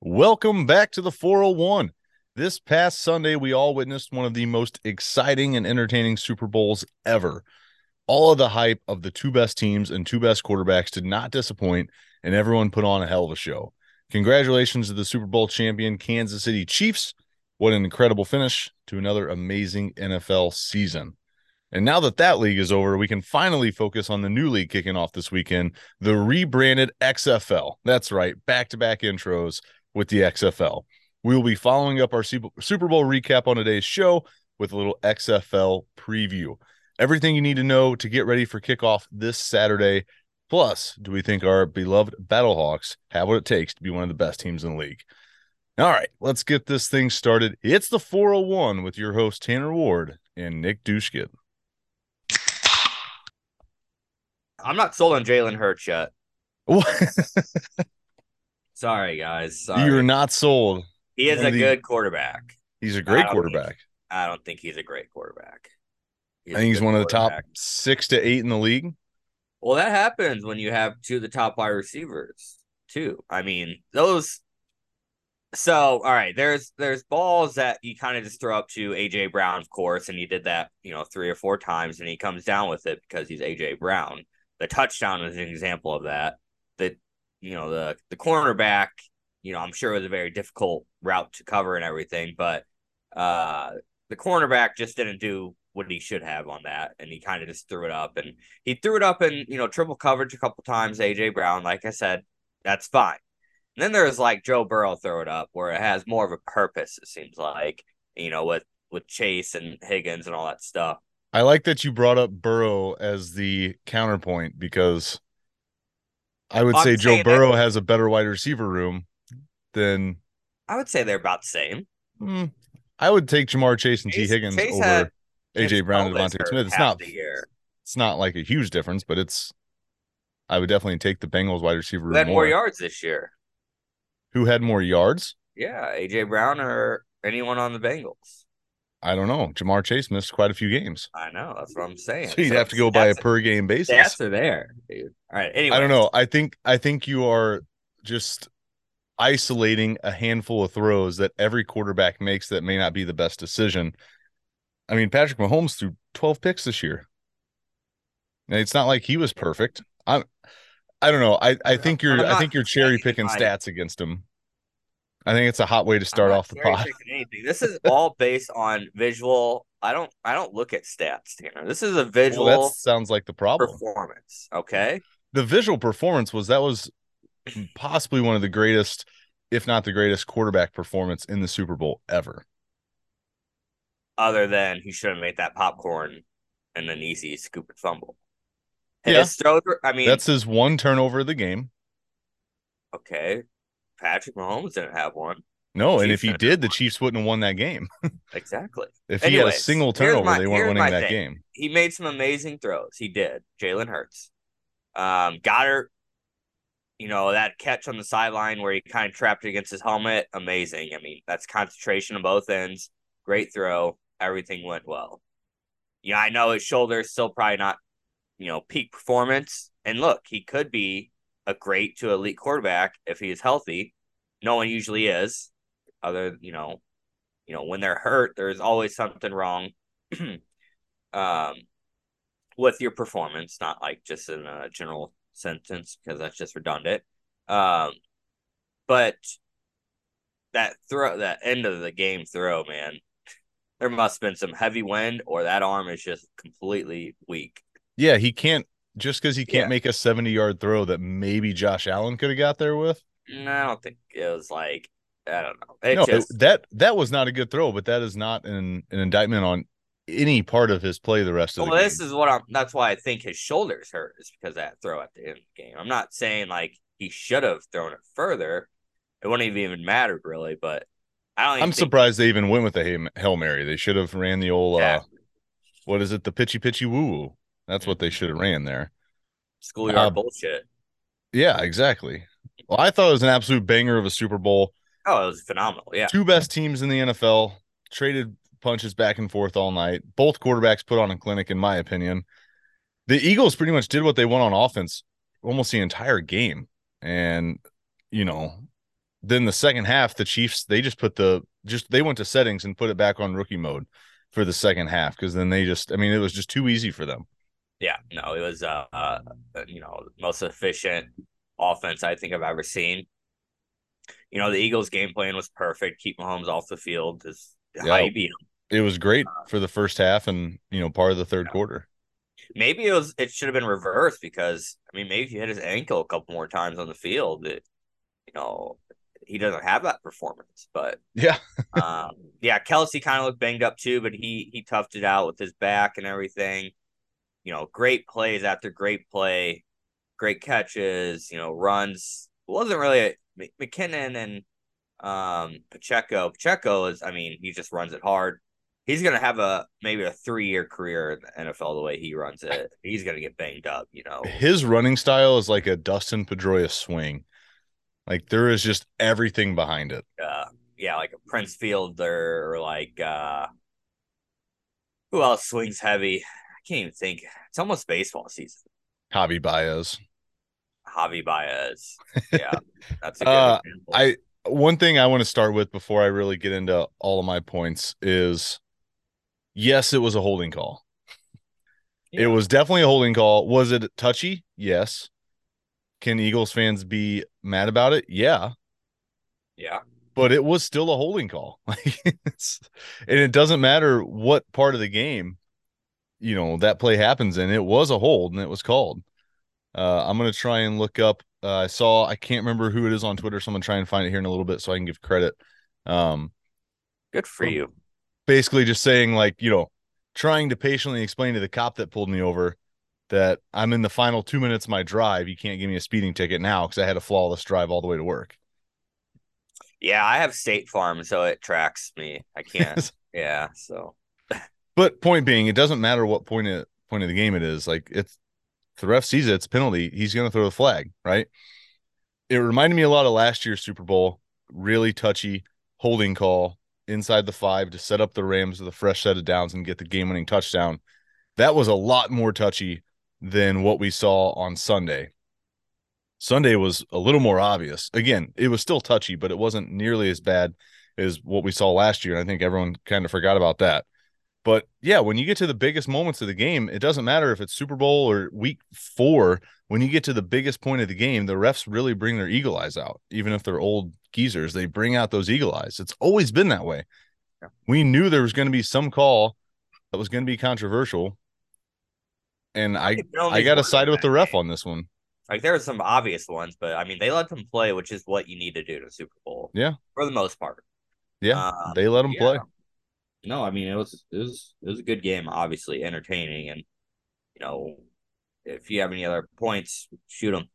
Welcome back to the 401. This past Sunday, we all witnessed one of the most exciting and entertaining Super Bowls ever. All of the hype of the two best teams and two best quarterbacks did not disappoint, and everyone put on a hell of a show. Congratulations to the Super Bowl champion, Kansas City Chiefs. What an incredible finish to another amazing NFL season. And now that that league is over, we can finally focus on the new league kicking off this weekend, the rebranded XFL. That's right, back to back intros with the XFL. We will be following up our Super Bowl recap on today's show with a little XFL preview. Everything you need to know to get ready for kickoff this Saturday. Plus, do we think our beloved Battlehawks have what it takes to be one of the best teams in the league? All right, let's get this thing started. It's the 401 with your host, Tanner Ward and Nick Dushkin. I'm not sold on Jalen Hurts yet. Sorry, guys. Sorry. You're not sold. He is a the, good quarterback. He's a great I quarterback. Think, I don't think he's a great quarterback. He's I think he's one of the top six to eight in the league. Well, that happens when you have two of the top wide receivers, too. I mean, those. So, all right, there's there's balls that you kind of just throw up to AJ Brown, of course, and he did that, you know, three or four times, and he comes down with it because he's AJ Brown. The touchdown is an example of that. The you know the the cornerback you know i'm sure it was a very difficult route to cover and everything but uh the cornerback just didn't do what he should have on that and he kind of just threw it up and he threw it up in you know triple coverage a couple times aj brown like i said that's fine. And then there's like joe burrow throw it up where it has more of a purpose it seems like you know with with chase and higgins and all that stuff. I like that you brought up burrow as the counterpoint because I would I'm say Joe Burrow has a better wide receiver room than. I would say they're about the same. Mm, I would take Ja'Marr Chase and Chase, Tee Higgins Chase over AJ Brown and DeVonta Smith. It's not. It's not like a huge difference, but it's. I would definitely take the Bengals wide receiver. Room. Who had more. more yards this year? Who had more yards? Yeah, AJ Brown or anyone on the Bengals. I don't know. Ja'Marr Chase missed quite a few games. I know. That's what I'm saying. So you'd so have to go by a per game basis. Stats are there. Dude. All right. Anyway, I don't know. I think I think you are just isolating a handful of throws that every quarterback makes that may not be the best decision. I mean, Patrick Mahomes threw 12 picks this year. And it's not like he was perfect. I'm I don't know. I, I think you're I think you're cherry picking stats against him. I think it's a hot way to start off the pod. This is all based on visual. I don't I don't look at stats, Tanner. This is a visual. Well, that sounds like the problem. Performance. Okay. The visual performance was that was possibly one of the greatest, if not the greatest, quarterback performance in the Super Bowl ever. Other than he should have made that popcorn and an easy scoop and fumble. yeah. Throw, I mean, that's his one turnover of the game. Okay. Patrick Mahomes didn't have one. No, and if he did, the Chiefs wouldn't have won that game. exactly. If Anyways, he had a single turnover, my, they weren't winning that thing. game. He made some amazing throws. He did. Jalen Hurts. Um, Goedert, you know, that catch on the sideline where he kind of trapped it against his helmet, amazing. I mean, that's concentration on both ends. Great throw. Everything went well. Yeah, I know his shoulder's still probably not, you know, peak performance. And look, he could be a great to elite quarterback if he is healthy. No one usually is. Other, you know, you know, when they're hurt, there's always something wrong um, with your performance, not like just in a general sentence because that's just redundant. Um, but that throw, that end of the game throw, man, there must have been some heavy wind, or that arm is just completely weak. Yeah, he can't just because he can't yeah. make a 70 yard throw that maybe Josh Allen could have got there with? No, I don't think it was like I don't know. It no, just... that that was not a good throw, but that is not an an indictment on any part of his play the rest of well, the this is what I'm that's why I think his shoulders hurt is because that throw at the end of the game. I'm not saying like he should have thrown it further. It wouldn't have even mattered really, but I don't I'm surprised they even went with the Hail Mary. They should have ran the old uh what is it, the pitchy pitchy woo woo. That's what they should have ran there. Schoolyard uh, bullshit. Yeah, exactly. Well, I thought it was an absolute banger of a Super Bowl. Oh, it was phenomenal. Yeah. Two best teams in the NFL traded punches back and forth all night. Both quarterbacks put on a clinic, in my opinion. The Eagles pretty much did what they want on offense almost the entire game. And, you know, then the second half, the Chiefs they just put the just they went to settings and put it back on rookie mode for the second half because then they just I mean it was just too easy for them. Yeah, no, it was uh, uh you know most efficient offense I think I've ever seen. You know the Eagles' game plan was perfect. Keep Mahomes off the field. Is Yeah. It was great for the first half and you know part of the third Yeah. quarter. Maybe it was. It should have been reversed because I mean, maybe if you hit his ankle a couple more times on the field, it, you know, he doesn't have that performance. But Yeah. um, yeah, Kelce kind of looked banged up too, but he he toughed it out with his back and everything. You know, great plays after great play, great catches. You know, runs. It wasn't really a, McKinnon and um Pacheco. Pacheco is, I mean, he just runs it hard. He's gonna have a maybe a three year career in the NFL the way he runs it. He's gonna get banged up, you know. His running style is like a Dustin Pedroia swing. Like there is just everything behind it. uh yeah, like a Prince Fielder or like uh who else swings heavy? I can't even think. It's almost baseball season. Javi Baez. Javi Baez. Yeah, that's a good Uh, example. I one thing I want to start with before I really get into all of my points is yes, it was a holding call. Yeah. It was definitely a holding call. Was it touchy? Yes. Can Eagles fans be mad about it? Yeah. yeah, But it was still a holding call. Like and it doesn't matter what part of the game, you know, that play happens and It was a hold and it was called. Uh, I'm gonna try and look up. Uh, I saw I can't remember who it is on Twitter, so I'm gonna try and find it here in a little bit so I can give credit. Um, good for you. basically just saying like you know trying to patiently explain to the cop that pulled me over that i'm in the final two minutes of my drive you can't give me a speeding ticket now because i had a flawless drive all the way to work Yeah, I have State Farm, so it tracks me. I can't. yeah, so but point being it doesn't matter what point of point of the game it is. Like it's if the ref sees it it's a penalty he's going to throw the flag right? It reminded me a lot of last year's super bowl really touchy holding call inside the five to set up the rams with a fresh set of downs and get the game winning touchdown. That was a lot more touchy than what we saw on sunday. Sunday was a little more obvious. Again it was still touchy but it wasn't nearly as bad as what we saw last year and i think everyone kind of forgot about that but yeah, when you get to the biggest moments of the game, it doesn't matter if it's Super Bowl or week four. When you get to the biggest point of the game, the refs really bring their eagle eyes out. Even if they're old geezers, they bring out those eagle eyes. It's always been that way. Yeah. We knew there was going to be some call that was going to be controversial. And I I got to side with the ref on this one. Like there are some obvious ones, but I mean they let them play, which is what you need to do a Super Bowl. Yeah. For the most part. Yeah, Um, they let them yeah. play. No, I mean it was it was it was a good game, obviously entertaining, and you know if you have any other points, shoot them.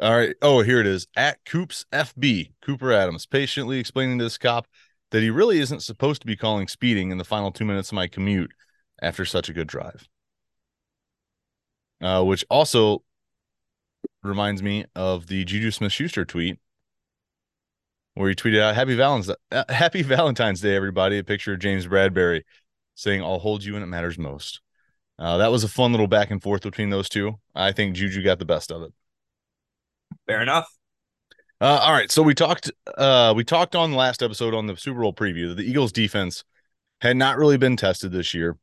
All right. Oh, here it is. At Coops FB, Cooper Adams, patiently explaining to this cop that he really isn't supposed to be calling speeding in the final two minutes of my commute after such a good drive. Uh, which also reminds me of the Juju Smith Schuster tweet where he tweeted out Happy Valentine's uh, Happy Valentine's Day, everybody. A picture of James Bradberry saying, I'll hold you when it matters most. Uh, that was a fun little back and forth between those two. I think Juju got the best of it. Fair enough. Uh, all right, so we talked uh we talked on the last episode on the Super Bowl preview that the Eagles defense had not really been tested this year.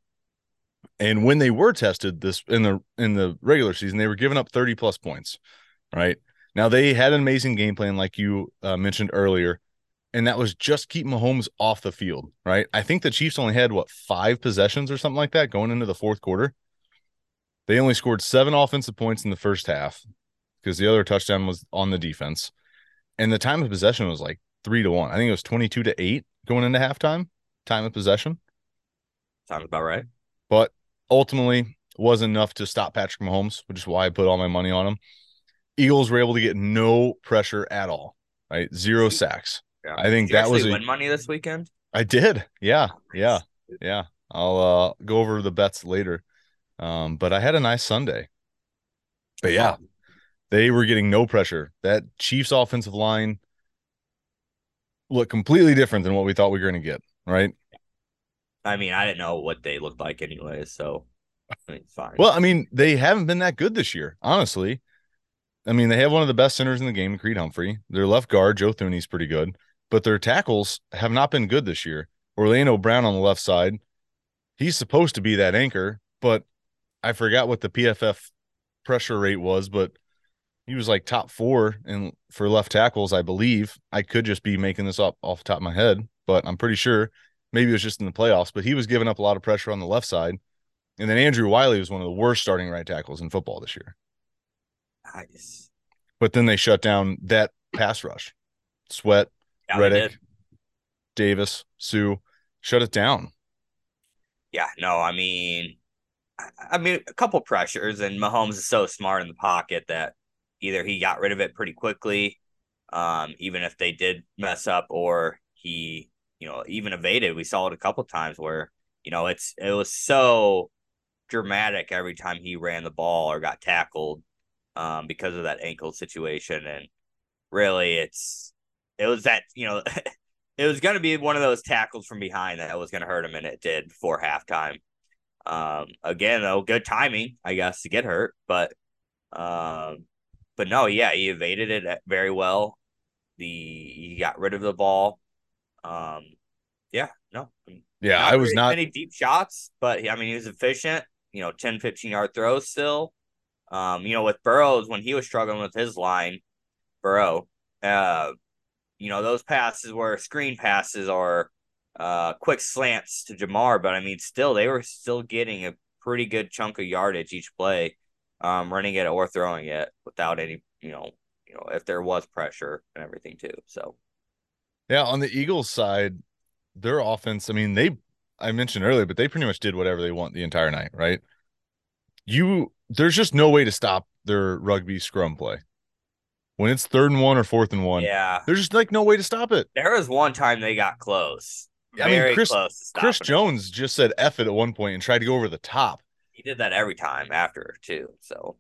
And when they were tested this in the in the regular season, they were giving up 30 plus points, right? Now they had an amazing game plan like you uh, mentioned earlier, and that was just keep Mahomes off the field, right? I think the Chiefs only had what, 5 possessions or something like that going into the fourth quarter. They only scored 7 offensive points in the first half because the other touchdown was on the defense and the time of possession was like three to one. I think it was 22 to eight going into halftime, time of possession, Sounds about right. but ultimately wasn't enough to stop Patrick Mahomes, which is why I put all my money on him. Eagles were able to get no pressure at all, right? Zero sacks. Yeah. I think that was a- win money this weekend. I did. Yeah. Yeah. Yeah. I'll uh go over the bets later. Um, but I had a nice Sunday. But yeah, they were getting no pressure. That Chiefs offensive line looked completely different than what we thought we were going to get, right? I mean, I didn't know what they looked like anyway, so I mean, fine. Well, I mean, they haven't been that good this year, honestly. I mean, they have one of the best centers in the game, Creed Humphrey. Their left guard, Joe Thuney's pretty good, but their tackles have not been good this year. Orlando Brown on the left side, he's supposed to be that anchor, but I forgot what the PFF pressure rate was, but he was like top four and for left tackles, I believe. I could just be making this up off the top of my head, but I'm pretty sure maybe it was just in the playoffs, but he was giving up a lot of pressure on the left side. And then Andrew Wylie was one of the worst starting right tackles in football this year. Nice. But then they shut down that pass rush. Sweat, Yeah, Reddick. Davis, Sue, shut it down. Yeah, no, I mean, I- mean, a couple pressures, and Mahomes is so smart in the pocket that either he got rid of it pretty quickly, um, even if they did mess up, or he, you know, even evaded. We saw it a couple times where, you know, it's it was so dramatic every time he ran the ball or got tackled, um, because of that ankle situation, and really, it's it was that you know. It was going to be one of those tackles from behind that was going to hurt him, and it did before halftime. Um, again, though, good timing, I guess, to get hurt, but, um, but no, yeah, he evaded it very well. The he got rid of the ball. Um, yeah, no, Yeah, I was not any deep shots, but I mean, he was efficient. You know, 10, 15 yard throws still. Um, you know, with Burrows when he was struggling with his line, Burrow, uh, you know, those passes were screen passes or uh quick slants to Ja'Marr, but I mean, still they were still getting a pretty good chunk of yardage each play, um, running it or throwing it without any, you know, you know, if there was pressure and everything too. So Yeah, on the Eagles side, their offense, I mean, they I mentioned earlier, but they pretty much did whatever they want the entire night, right? You there's just no way to stop their rugby scrum play. When it's third and one or fourth and one, yeah, there's just like no way to stop it. there was one time they got close. I mean, Chris- close Chris. Jones just said F it at one point and tried to go over the top. He did that every time after too. So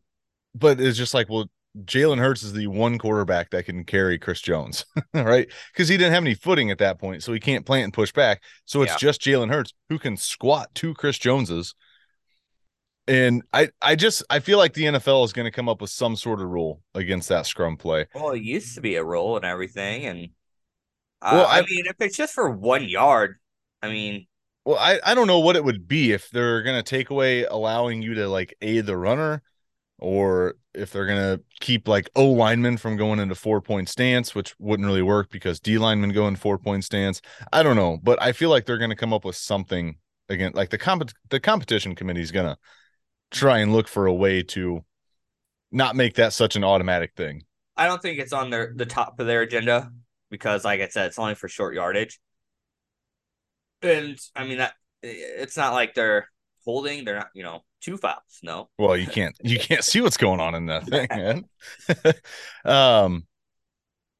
But it's just like, well, Jalen Hurts is the one quarterback that can carry Chris Jones, right? Because he didn't have any footing at that point, so he can't plant and push back. So it's Yeah. just Jalen Hurts who can squat two Chris Joneses. And I, I just I feel like the NFL is going to come up with some sort of rule against that scrum play. well, it used to be a rule and everything, and uh, Well, I, I- mean, if it's just for one yard, I mean, Well, I, I don't know what it would be if they're going to take away allowing you to like aid the runner or if they're going to keep like O linemen from going into four point stance, which wouldn't really work because D linemen go in four point stance. I don't know, but I feel like they're going to come up with something again. Like the comp the competition committee is going to try and look for a way to not make that such an automatic thing. I don't think it's on their the top of their agenda because, like I said, it's only for short yardage. And I mean that it's not like they're holding; they're not, you know, two fouls. No, Well, you can't you can't see what's going on in that thing, man. um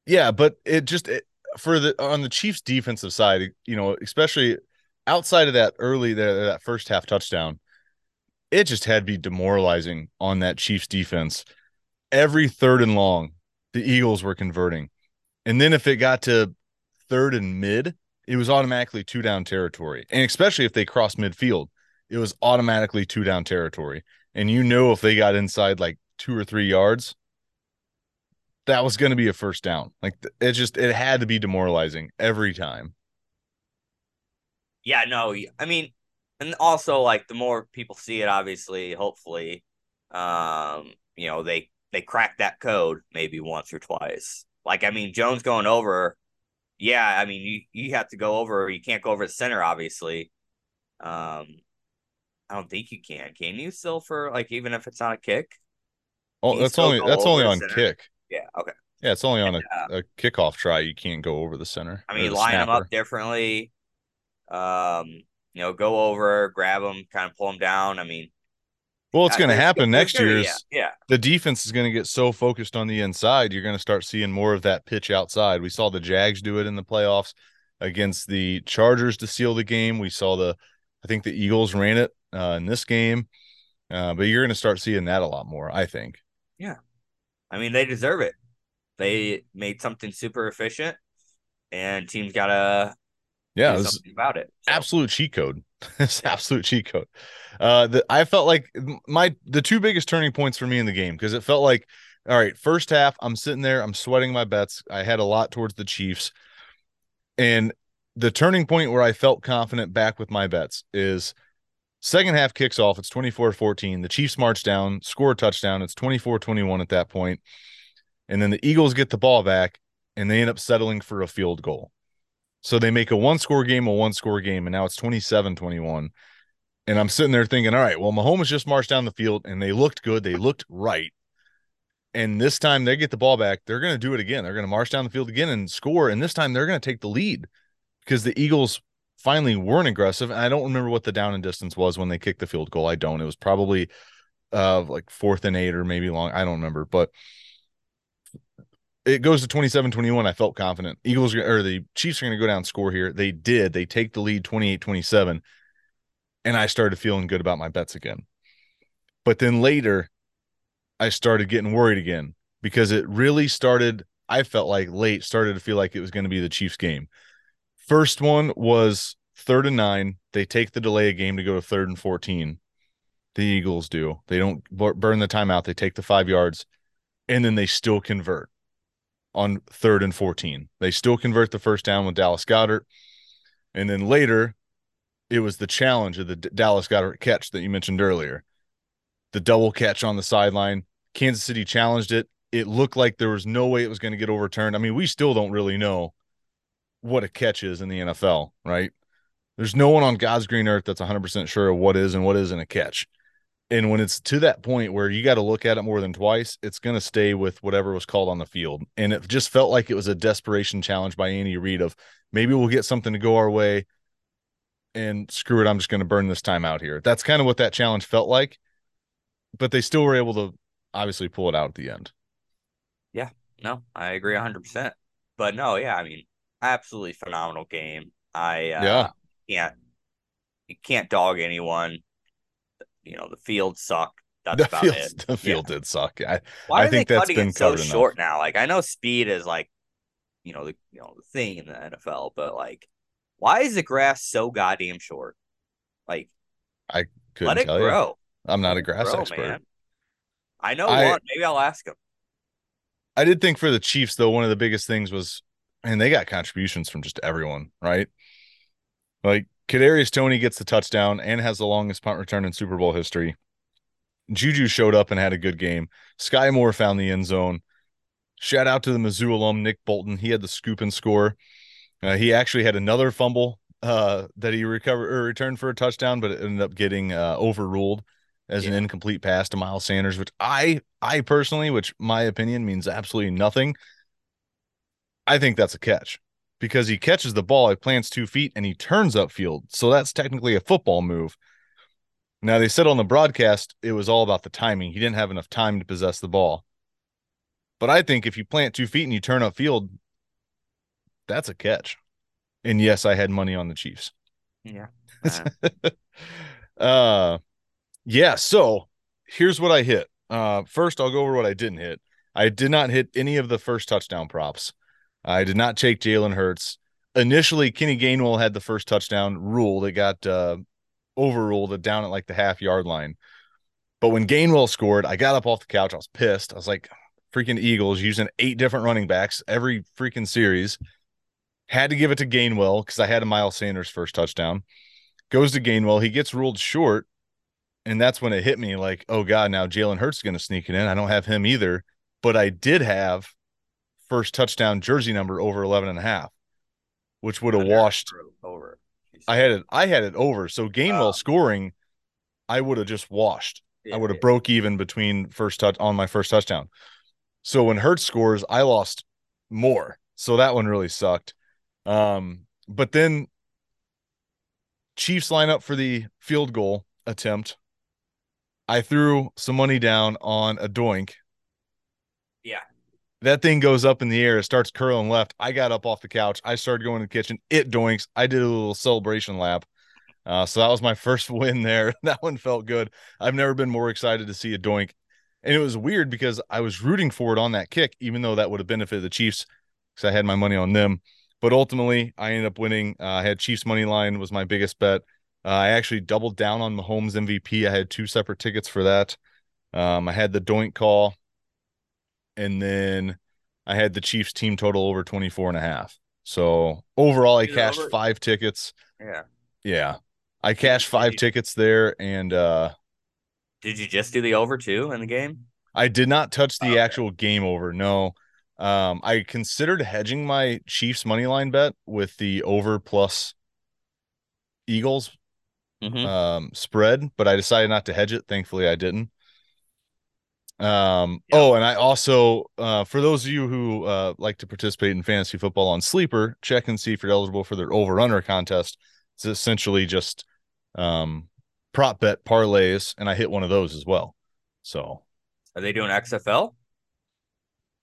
yeah, but it just it, for the on the Chiefs defensive side, you know, especially outside of that early there that first half touchdown, it just had to be demoralizing on that Chiefs defense. Every third and long, the Eagles were converting. And then if it got to third and mid, it was automatically two down territory. And especially if they crossed midfield, it was automatically two down territory. And you know, if they got inside like two or three yards, that was going to be a first down. Like it just, it had to be demoralizing every time. yeah, no. I mean, and also like the more people see it, obviously, hopefully, um, you know, they they crack that code maybe once or twice. Like, I mean, Jones going over, yeah. I mean, you you have to go over. You can't go over the center, obviously. Um, I don't think you can. Can you still for like even if it's not a kick? Oh, Can that's only that's only on center? kick. Yeah. Okay. Yeah, it's only on a, Yeah. a kickoff try. You can't go over the center. I mean, line them up differently. Um, you know, go over, grab them, kind of pull them down. I mean, Well, it's going to happen next year. Yeah, yeah. The defense is going to get so focused on the inside, you're going to start seeing more of that pitch outside. We saw the Jags do it in the playoffs against the Chargers to seal the game. We saw the, I think the Eagles ran it uh, in this game, uh, but you're going to start seeing that a lot more. I think. Yeah, I mean, they deserve it. They made something super efficient, and teams gotta Yeah, it was something about it. So, absolute cheat code. it's absolute cheat code. Uh, the, I felt like my the two biggest turning points for me in the game because it felt like All right, first half, I'm sitting there, I'm sweating my bets. I had a lot towards the Chiefs. And the turning point where I felt confident back with my bets is second half kicks off. It's 24 14. The Chiefs march down, score a touchdown. It's 24 21 at that. And then the Eagles get the ball back and they end up settling for a field goal. So they make a one score game, a one score game, and now it's 27 21. And I'm sitting there thinking, all right, well, Mahomes just marched down the field and they looked good. They looked right. And this time they get the ball back. They're going to do it again. They're going to march down the field again and score. And this time they're going to take the lead because the Eagles finally weren't aggressive. And I don't remember what the down and distance was when they kicked the field goal. I don't. It was probably uh like fourth and eight or maybe long. I don't remember, but it goes to 27 21. I felt confident. Eagles or the Chiefs are going to go down score here. They did. They take the lead 28 27. And I started feeling good about my bets again. But then later, I started getting worried again because it really started. I felt like late started to feel like it was going to be the Chiefs game. First one was third and nine. They take the delay a game to go to third and 14. The Eagles do. They don't burn the timeout. They take the five yards and then they still convert on third and 14. They still convert the first down with Dallas Goedert. And then later, it was the challenge of the Dallas Goedert catch that you mentioned earlier. The double catch on the sideline. Kansas City challenged it. It looked like there was no way it was going to get overturned. I mean, we still don't really know what a catch is in the NFL, right? There's no one on God's green earth that's 100% sure of what is and what isn't a catch. And when it's to that point where you got to look at it more than twice, it's going to stay with whatever was called on the field. And it just felt like it was a desperation challenge by Andy Reid of maybe we'll get something to go our way and screw it. I'm just going to burn this time out here. That's kind of what that challenge felt like. But they still were able to obviously pull it out at the end. Yeah, no, I agree 100%. But no, yeah, I mean, absolutely phenomenal game. I uh, yeah. can't can't dog anyone you know the field sucked. That's the about field, it. The field yeah. did suck. I, Why I think that's been so short now. Like I know speed is like, you know the you know the thing in the NFL, but like, why is the grass so goddamn short? Like, I couldn't let it tell grow. You. I'm not a grass grow, expert. Man. I know I, one. Maybe I'll ask him. I did think for the Chiefs though, one of the biggest things was, and they got contributions from just everyone, right? Like Kadarius Toney gets the touchdown and has the longest punt return in Super Bowl history. Juju showed up and had a good game. Skyy Moore found the end zone. Shout out to the Mizzou alum Nick Bolton. He had the scoop and score. Uh, he actually had another fumble uh, that he recovered or returned for a touchdown, but it ended up getting uh, overruled as yeah. an incomplete pass to Miles Sanders, which I I personally, which my opinion means absolutely nothing. I think that's a catch because he catches the ball, he plants two feet, and he turns upfield. So that's technically a football move. Now they said on the broadcast it was all about the timing. He didn't have enough time to possess the ball. But I think if you plant two feet and you turn upfield, that's a catch. And yes, I had money on the Chiefs. Yeah. uh yeah, so here's what I hit. Uh first I'll go over what I didn't hit. I did not hit any of the first touchdown props. I did not take Jalen Hurts. Initially, Kenny Gainwell had the first touchdown rule that got uh, overruled down at like the half yard line. But when Gainwell scored, I got up off the couch. I was pissed. I was like, freaking Eagles using eight different running backs every freaking series. Had to give it to Gainwell because I had a Miles Sanders first touchdown. Goes to Gainwell. He gets ruled short. And that's when it hit me like, oh God, now Jalen Hurts is going to sneak it in. I don't have him either. But I did have first touchdown jersey number over 11 and a half, which would have washed over. I had it. I had it over. So Gainwell uh, scoring, I would have just washed. Yeah, I would have yeah. broke even between first touch on my first touchdown. So when Hurts scores, I lost more. So that one really sucked. Um, but then Chiefs line up for the field goal attempt. I threw some money down on a doink. That thing goes up in the air. It starts curling left. I got up off the couch. I started going to the kitchen. It doinks. I did a little celebration lap. Uh, so that was my first win there. that one felt good. I've never been more excited to see a doink. And it was weird because I was rooting for it on that kick, even though that would have benefited the Chiefs because I had my money on them. But ultimately, I ended up winning. Uh, I had Chiefs money line was my biggest bet. Uh, I actually doubled down on Mahomes MVP. I had two separate tickets for that. Um, I had the doink call and then I had the Chiefs team total over 24 and a half. So overall, I cashed over- five tickets. Yeah. Yeah. I cashed five you- tickets there and uh Did you just do the over two in the game? I did not touch the Okay. actual game over. No. Um I considered hedging my Chiefs money line bet with the over plus Eagles Mm-hmm. um spread, but I decided not to hedge it. Thankfully I didn't. Um Yeah. oh and I also uh for those of you who uh like to participate in fantasy football on sleeper, check and see if you're eligible for their over under contest. It's essentially just um prop bet parlays and I hit one of those as well. So Are they doing XFL?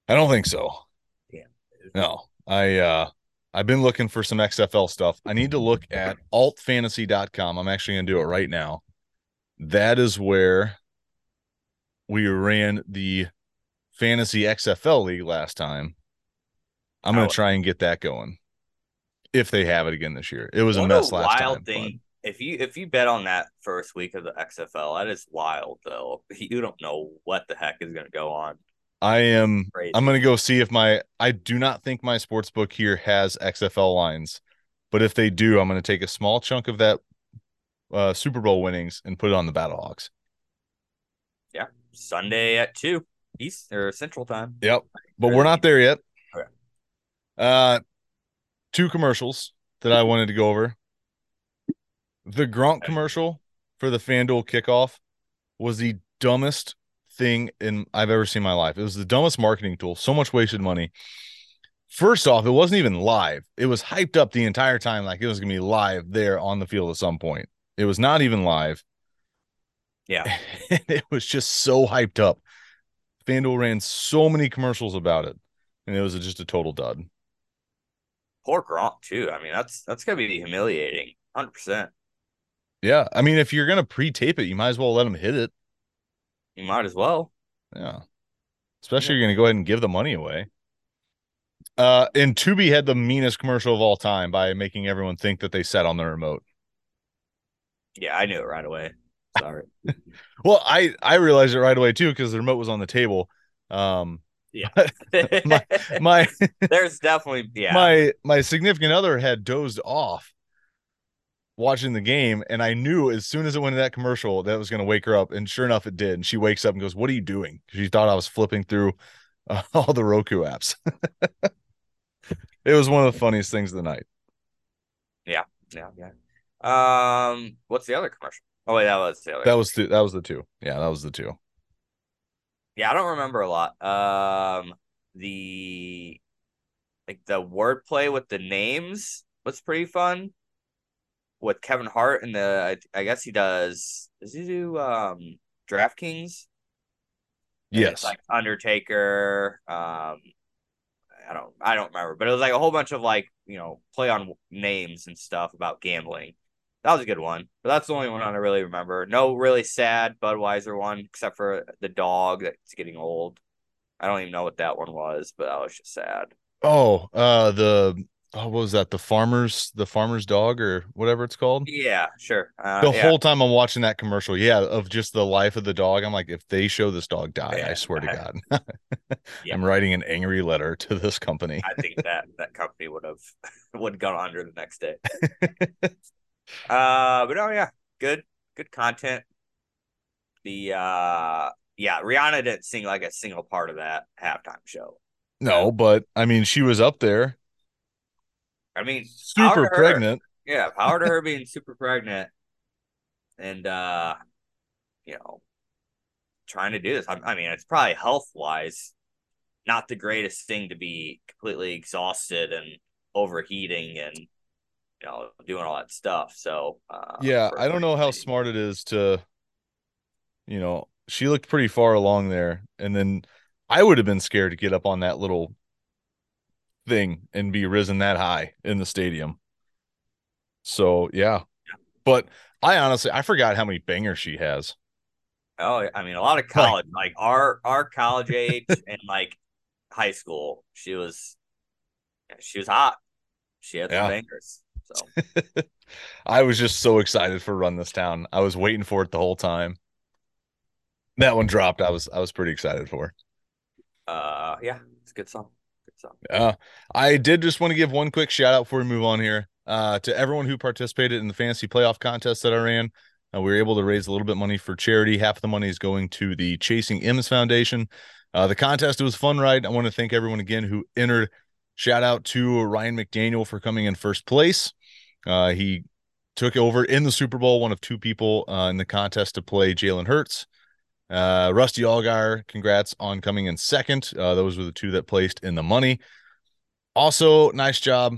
I don't think so. Yeah. No. I uh I've been looking for some XFL stuff. I need to look at altfantasy.com. I'm actually going to do it right now. That is where we ran the fantasy XFL league last time. I'm going to try and get that going if they have it again this year. It was a mess last wild time. but- thing. If you if you bet on that first week of the XFL, that is wild though. You don't know what the heck is going to go on. I am Crazy. I'm gonna go see if my I do not think my sports book here has XFL lines, but if they do, I'm gonna take a small chunk of that uh Super Bowl winnings and put it on the Battlehawks. Sunday at two East or Central Time. Yep. But we're not there yet. Okay. Uh two commercials that I wanted to go over. The Gronk commercial for the FanDuel kickoff was the dumbest thing in I've ever seen in my life. It was the dumbest marketing tool. So much wasted money. First off, it wasn't even live. It was hyped up the entire time like it was going to be live there on the field at some point. It was not even live. Yeah. And it was just so hyped up. FanDuel ran so many commercials about it, and it was just a total dud. Poor Gronk too. I mean, that's that's gonna be humiliating. Hundred percent. Yeah. I mean, if you're going to pre tape it, you might as well let him hit it. You might as well. Yeah. Especially you're going to go ahead and give the money away. Uh, and Tubi had the meanest commercial of all time by making everyone think that they sat on the remote. Yeah, I knew it right away. Sorry. Well, I I realized it right away too because the remote was on the table. Um, yeah. my There's definitely yeah. my my significant other had dozed off watching the game, and I knew as soon as it went to that commercial that was going to wake her up, and sure enough, it did. And she wakes up and goes, "What are you doing?" She thought I was flipping through uh, all the Roku apps. it was one of the funniest things of the night. Yeah, yeah, yeah. Um, what's the other commercial? Oh wait, that was other. That was the that was the two. Yeah, that was the two. Yeah, I don't remember a lot. Um, the like the wordplay with the names was pretty fun. With Kevin Hart and the, I, I guess he does. Does he do um DraftKings? And Yes. like Undertaker. Um, I don't, I don't remember, but it was like a whole bunch of like you know play on names and stuff about gambling. That was a good one, but that's the only one I really remember. No really sad Budweiser one, except for the dog that's getting old. I don't even know what that one was, but that was just sad. Oh, uh, the oh, what was that? The farmer's the farmer's dog or whatever it's called. Yeah, sure. Uh, the yeah. whole time I'm watching that commercial, yeah, of just the life of the dog, I'm like, if they show this dog die, I Yeah. swear to God, Yeah. I'm writing an angry letter to this company. I think that that company would have would have gone under the next day. Uh, but oh yeah, good good content. The uh, yeah, Rihanna didn't sing like a single part of that halftime show. No, but I mean, she was up there, I mean, super to her. pregnant. yeah, power to her being super pregnant, and uh, you know, trying to do this. I, I mean, it's probably health wise not the greatest thing to be completely exhausted and overheating and you know doing all that stuff. So uh, Yeah, I don't know how smart it is to, you know, she looked pretty far along there, and then I would have been scared to get up on that little thing and be risen that high in the stadium. So yeah, but I honestly I forgot how many bangers she has. Oh, I mean, a lot of college, like our our college age and like high school, she was she was hot. She had the Yeah. bangers. So I was just so excited for Run This Town. I was waiting for it the whole time. That one dropped. I was I was pretty excited for. Uh, yeah, it's a good song. Good song. Uh, I did just want to give one quick shout out before we move on here uh, to everyone who participated in the fantasy playoff contest that I ran. Uh, we were able to raise a little bit of money for charity. Half of the money is going to the Chasing M's Foundation. Uh, the contest it was fun, right? I want to thank everyone again who entered. Shout out to Ryan McDaniel for coming in first place. Uh, he took over in the Super Bowl, one of two people uh, in the contest to play Jalen Hurts. Uh, Rusty Allgaier, congrats on coming in second. Uh, those were the two that placed in the money. Also, nice job.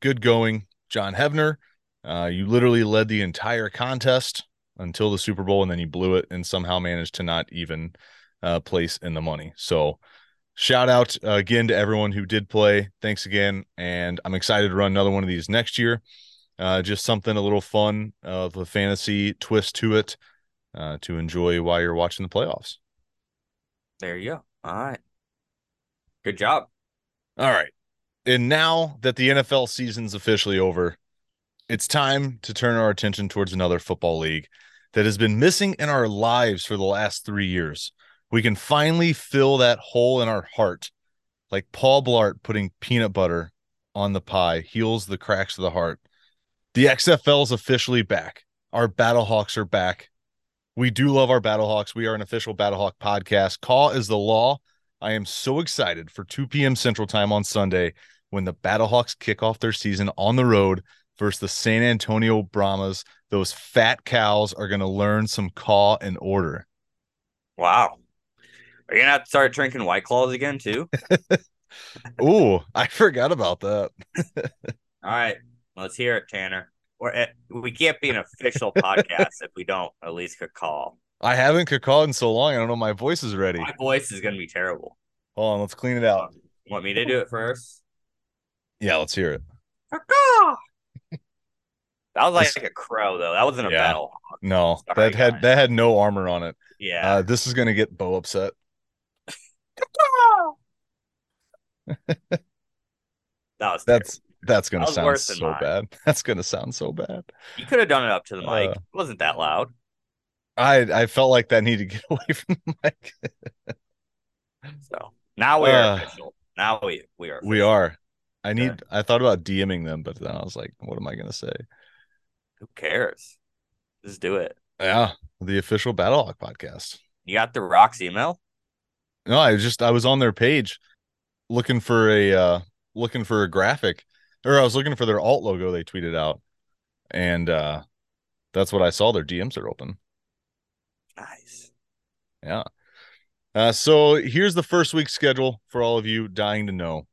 Good going, John Hevner. Uh, you literally led the entire contest until the Super Bowl, and then you blew it and somehow managed to not even uh, place in the money. So, shout out uh, again to everyone who did play. Thanks again. And I'm excited to run another one of these next year. Uh, just something a little fun of a fantasy twist to it uh, to enjoy while you're watching the playoffs. There you go. All right. Good job. All right. And now that the NFL season's officially over, it's time to turn our attention towards another football league that has been missing in our lives for the last three years. We can finally fill that hole in our heart, like Paul Blart putting peanut butter on the pie heals the cracks of the heart. The XFL is officially back. Our Battlehawks are back. We do love our Battlehawks. We are an official Battlehawk podcast. Call is the law. I am so excited for 2 p.m. Central Time on Sunday when the Battlehawks kick off their season on the road versus the San Antonio Brahmas. Those fat cows are going to learn some call and order. Wow. Are you to have to start drinking White Claws again, too? Ooh, I forgot about that. All right. Let's hear it, Tanner. We're at, we can't be an official podcast if we don't at least call. I haven't called in so long. I don't know. My voice is ready. My voice is going to be terrible. Hold on. Let's clean it out. Want me to do it first? Yeah, let's hear it. That was like, like a crow, though. That wasn't a yeah. battle. No, Sorry, that had guys. that had no armor on it. Yeah. Uh, this is gonna get Bo upset. that was that's that's gonna that sound so mine. bad. That's gonna sound so bad. You could have done it up to the mic. Uh, it wasn't that loud. I I felt like that needed to get away from the mic. so now we are uh, official. Now we we are. Official. We are. I need. Okay. I thought about DMing them, but then I was like, "What am I gonna say?" Who cares? Just do it. Yeah, the official Battlehawk podcast. You got the Rocks email? No, I just I was on their page looking for a uh looking for a graphic or I was looking for their alt logo they tweeted out. And uh that's what I saw. Their DMs are open. Nice. Yeah. Uh so here's the first week schedule for all of you dying to know.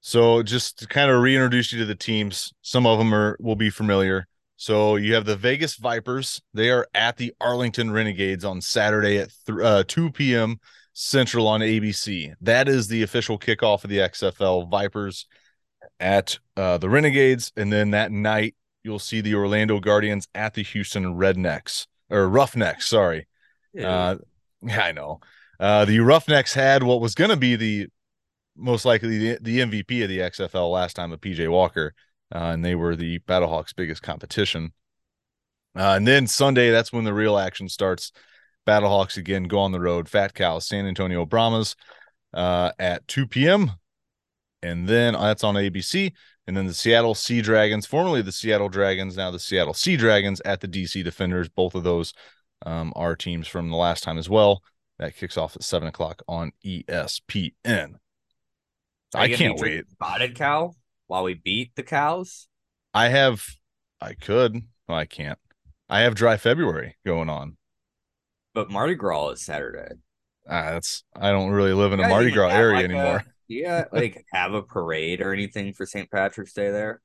So just to kind of reintroduce you to the teams, some of them are will be familiar. So you have the Vegas Vipers. They are at the Arlington Renegades on Saturday at th- uh, 2 p.m. Central on ABC. That is the official kickoff of the XFL. Vipers at uh, the Renegades, and then that night you'll see the Orlando Guardians at the Houston Rednecks or Roughnecks. Sorry, yeah, uh, I know. Uh, the Roughnecks had what was going to be the most likely the, the MVP of the XFL last time with PJ Walker uh, and they were the Battlehawks' biggest competition. Uh, and then Sunday, that's when the real action starts. Battlehawks again go on the road. Fat Cows, San Antonio Brahmas uh, at 2 p.m. And then uh, that's on ABC. And then the Seattle Sea Dragons, formerly the Seattle Dragons, now the Seattle Sea Dragons at the DC Defenders. Both of those um, are teams from the last time as well. That kicks off at 7 o'clock on ESPN. I can't wait. Spotted cow? while we beat the cows? I have, I could. Well, I can't. I have dry February going on. But Mardi Gras is Saturday. Ah, that's I don't really live in a Mardi Gras area like anymore. A, yeah, like have a parade or anything for St. Patrick's Day there?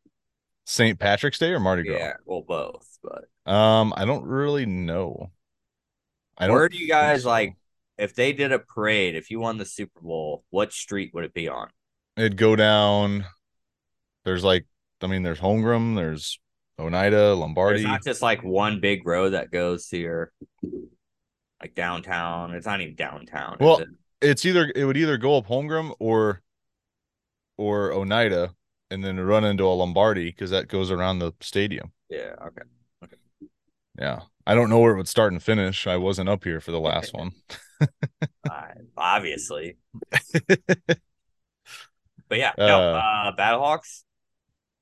St. Patrick's Day or Mardi Gras? Yeah, well, both. But um, I don't really know. I don't. Where do you guys so. like? If they did a parade, if you won the Super Bowl, what street would it be on? It'd go down there's like, I mean, there's Holmgren, there's Oneida, Lombardi. It's not just like one big road that goes to your like downtown. It's not even downtown. Well, it? it's either it would either go up Holmgren or or Oneida and then run into a Lombardi because that goes around the stadium. Yeah. Okay. Okay. Yeah. I don't know where it would start and finish. I wasn't up here for the last one. uh, obviously. but yeah, no, uh, uh Battlehawks.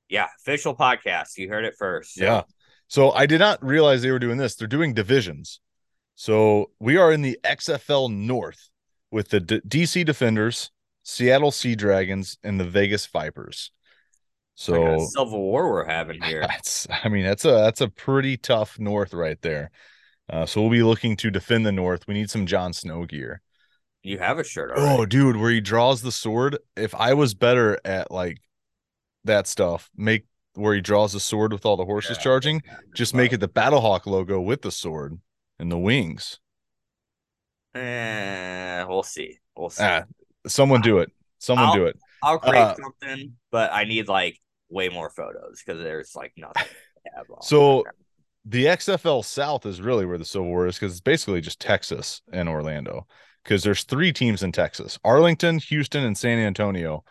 Yeah, official podcast. You heard it first. So. Yeah. So I did not realize they were doing this. They're doing divisions. So we are in the XFL North with the D- DC Defenders, Seattle Sea Dragons, and the Vegas Vipers. So civil war we're having here. That's I mean that's a that's a pretty tough North right there. Uh, so we'll be looking to defend the North. We need some Jon Snow gear. You have a shirt. Oh, dude, where he draws the sword. If I was better at like that stuff, make where he draws the sword with all the horses yeah, charging, just make it the Battlehawk logo with the sword and the wings. Eh, we'll see. We'll see. Ah, someone do it. Someone I'll, do it. I'll create uh, something, but I need like way more photos because there's like nothing. so the XFL South is really where the Civil War is because it's basically just Texas and Orlando. Because there's three teams in Texas: Arlington, Houston, and San Antonio,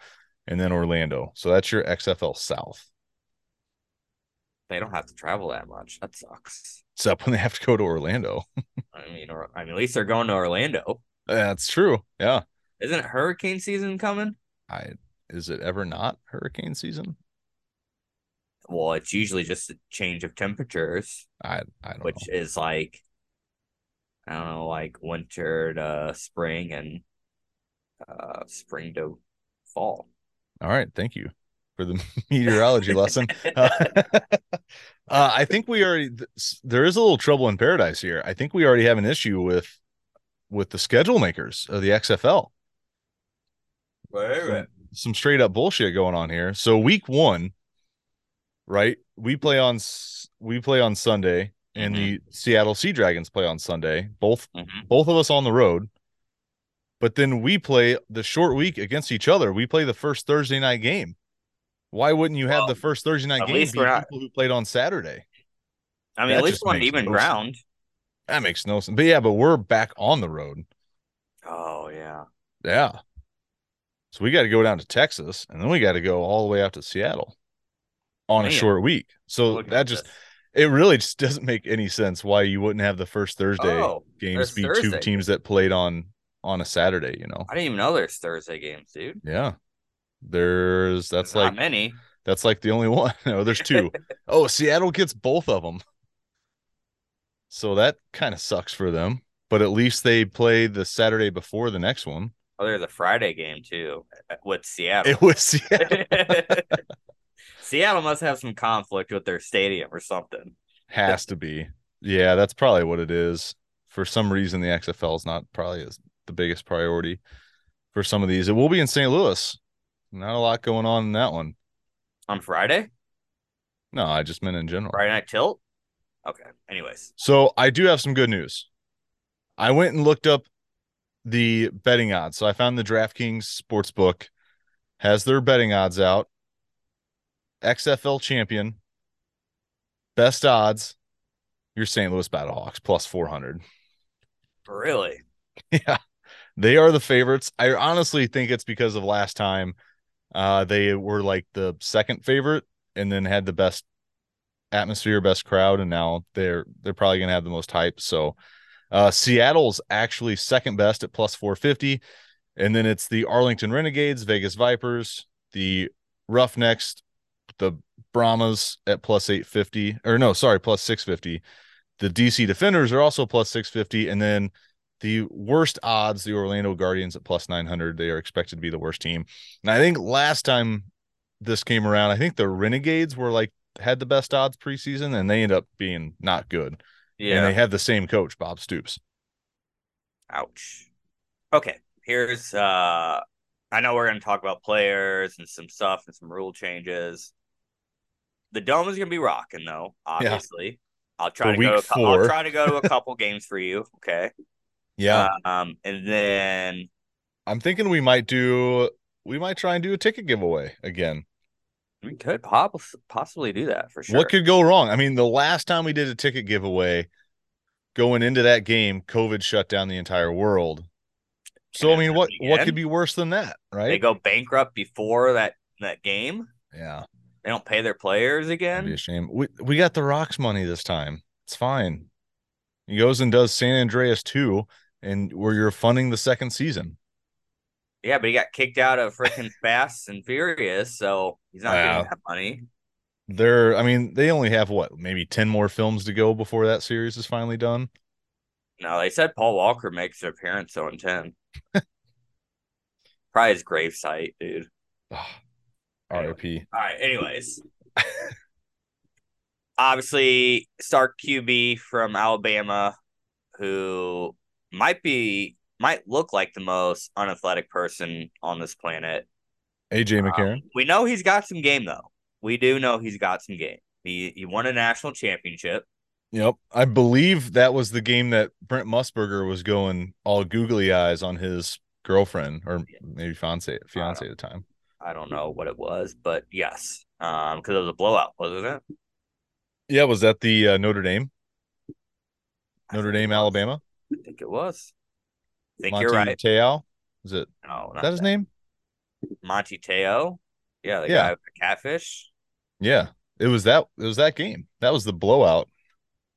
and then Orlando. So that's your XFL South. They don't have to travel that much. That sucks. Except when they have to go to Orlando. I mean, or, I mean, at least they're going to Orlando. That's true. Yeah. Isn't it hurricane season coming? I is it ever not hurricane season? Well, it's usually just a change of temperatures. I I don't which know. is like I don't know, like winter to spring and uh spring to fall. All right, thank you for the meteorology lesson. Uh, uh, I think we already there is a little trouble in paradise here. I think we already have an issue with with the schedule makers of the XFL. Wait, some, some straight up bullshit going on here. So week one, right? We play on we play on Sunday, and mm-hmm. the Seattle Sea Dragons play on Sunday. Both mm-hmm. both of us on the road. But then we play the short week against each other. We play the first Thursday night game. Why wouldn't you have well, the first Thursday night game be not... people who played on Saturday? I mean, that at least one even no ground. Sense. That makes no sense. But yeah, but we're back on the road. Oh yeah. Yeah. So we got to go down to Texas and then we got to go all the way out to Seattle on Man. a short week. So Look that just this. it really just doesn't make any sense why you wouldn't have the first Thursday oh, games be Thursday. two teams that played on on a Saturday, you know. I didn't even know there's Thursday games, dude. Yeah. There's that's there's like many. That's like the only one. no, there's two. oh, Seattle gets both of them. So that kind of sucks for them. But at least they play the Saturday before the next one. Oh, there's a Friday game too uh, with Seattle. It was Seattle. Seattle must have some conflict with their stadium or something. Has to be. Yeah, that's probably what it is. For some reason, the XFL is not probably the biggest priority for some of these. It will be in St. Louis. Not a lot going on in that one. On Friday? No, I just meant in general. Friday night tilt? Okay. Anyways. So I do have some good news. I went and looked up the betting odds. So I found the DraftKings sportsbook has their betting odds out. XFL champion, best odds, your St. Louis Battlehawks plus 400. Really? Yeah. They are the favorites. I honestly think it's because of last time uh they were like the second favorite and then had the best atmosphere, best crowd and now they're they're probably to have the most hype. So uh, Seattle's actually second best at plus 450. And then it's the Arlington Renegades, Vegas Vipers, the Roughnecks, the Brahmas at plus 850. Or no, sorry, plus 650. The DC Defenders are also plus 650. And then the worst odds, the Orlando Guardians at plus 900. They are expected to be the worst team. And I think last time this came around, I think the Renegades were like had the best odds preseason and they end up being not good. Yeah. And they had the same coach, Bob Stoops. Ouch. Okay. Here's uh I know we're gonna talk about players and some stuff and some rule changes. The dome is gonna be rocking though, obviously. Yeah. I'll try for to go to, i I'll try to go to a couple games for you. Okay. Yeah. Um, and then I'm thinking we might do we might try and do a ticket giveaway again. We could possibly do that for sure. What could go wrong? I mean, the last time we did a ticket giveaway, going into that game, COVID shut down the entire world. So I mean, what again? what could be worse than that, right? They go bankrupt before that that game. Yeah, they don't pay their players again. That'd be a shame. We we got the rocks money this time. It's fine. He goes and does San Andreas 2 and where you're funding the second season. Yeah, but he got kicked out of freaking Fast and Furious, so he's not Wow. getting that money. They're I mean, they only have what, maybe 10 more films to go before that series is finally done. No, they said Paul Walker makes an appearance on 10. Probably his gravesite, dude. Ah, oh, RIP. All right, anyways. Obviously, Stark QB from Alabama, who might be might look like the most unathletic person on this planet. AJ Um, McCarron. we know he's got some game though. We do know he's got some game. He he won a national championship. Yep. I believe that was the game that Brent Musburger was going all googly eyes on his girlfriend or maybe fiance fiance at the time. I don't know what it was, but yes, um, because it was a blowout, wasn't it? Yeah, was that the uh, Notre Dame? Notre Dame. Alabama? I think it was. I think Manti you're right. Te'o? Is it No, is not that his name? Manti Te'o. Yeah, the Yeah. guy with the catfish. Yeah. It was that it was that game. That was the blowout.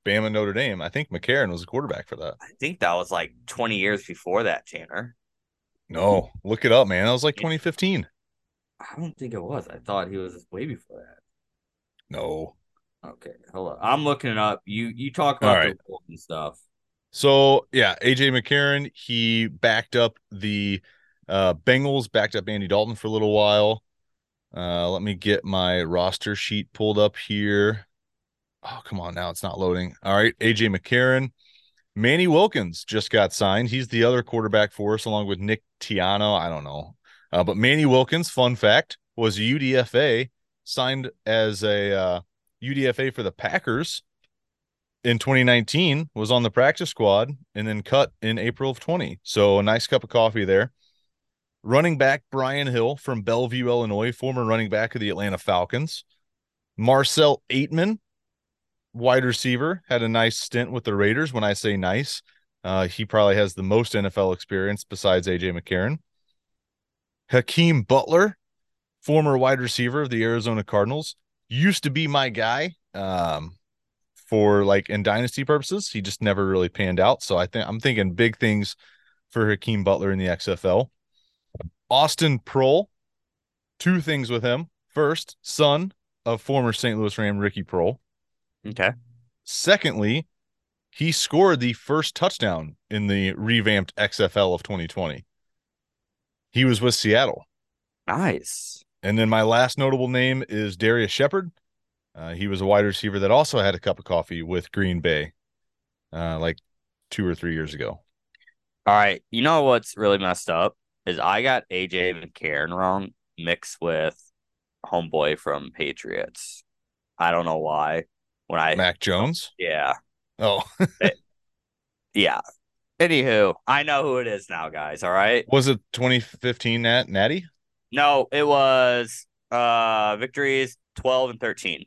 Bama Notre Dame. I think McCarron was the quarterback for that. I think that was like 20 years before that, Tanner. No, look it up, man. That was like 2015. I don't think it was. I thought he was way before that. No. Okay, hold on. I'm looking it up. You you talk about right. the rules and stuff. So yeah, AJ McCarron, he backed up the uh Bengals, backed up Andy Dalton for a little while. Uh let me get my roster sheet pulled up here. Oh, come on now, it's not loading. All right, AJ McCarron. Manny Wilkins just got signed. He's the other quarterback for us, along with Nick Tiano. I don't know. Uh, but Manny Wilkins, fun fact, was UDFA, signed as a uh, UDFA for the Packers in 2019 was on the practice squad and then cut in April of 20. So a nice cup of coffee there. Running back Brian Hill from Belleville, Illinois, former running back of the Atlanta Falcons. Marcell Ateman, wide receiver, had a nice stint with the Raiders. When I say nice, uh, he probably has the most NFL experience besides AJ McCarron. Hakeem Butler, former wide receiver of the Arizona Cardinals, used to be my guy. Um, for like in dynasty purposes. He just never really panned out. So I think I'm thinking big things for Hakeem Butler in the XFL. Austin Proehl, two things with him. First, son of former St. Louis Ram Ricky Proehl. Okay. Secondly, he scored the first touchdown in the revamped XFL of 2020. He was with Seattle. Nice. And then my last notable name is Darrius Shepherd. Uh, he was a wide receiver that also had a cup of coffee with Green Bay, uh, like two or three years ago. All right. You know what's really messed up is I got AJ McCarron wrong mixed with homeboy from Patriots. I don't know why. When I Mac Jones. yeah Oh, yeah. Anywho, I know who it is now, guys. All right. was it 2015 Nat Natty? No, it was uh victories twelve and thirteen.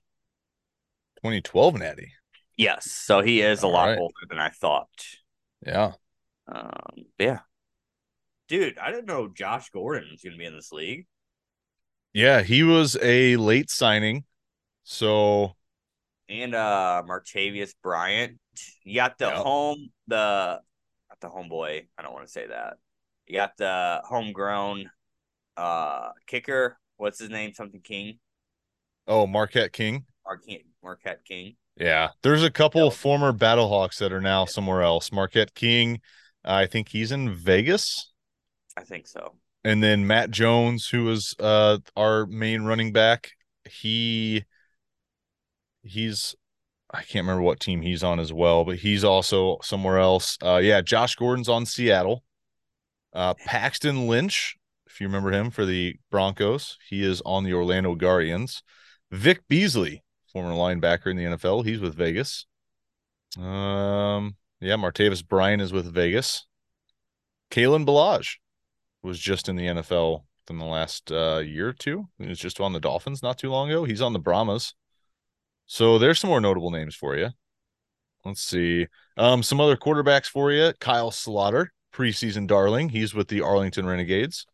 2012 Natty. Yes, so he is a lot right. older than I thought. Yeah. Um, yeah, dude, I didn't know Josh Gordon was going to be in this league. Yeah. He was a late signing. So, and uh Martavis Bryant. You got the Yep. home the not the homeboy. I don't want to say that. You got the homegrown uh kicker. What's his name? Something King. oh, Marquette King. Marquette Marquette King. Yeah. There's a couple Yep. former Battlehawks that are now somewhere else. Marquette King, I think he's in Vegas. I think so. And then Matt Jones, who was uh our main running back, he he's I can't remember what team he's on as well, but he's also somewhere else. Uh yeah, Josh Gordon's on Seattle. Uh Paxton Lynch, if you remember him for the Broncos, he is on the Orlando Guardians. Vic Beasley, former linebacker in the NFL, he's with Vegas. Um yeah, Martavis Bryant is with Vegas. Kalen Ballage was just in the NFL in the last uh, year or two. He was just on the Dolphins not too long ago. He's on the Brahmas. So there's some more notable names for you. Let's see. Um, some other quarterbacks for you. Kyle Sloter, preseason darling. He's with the Arlington Renegades.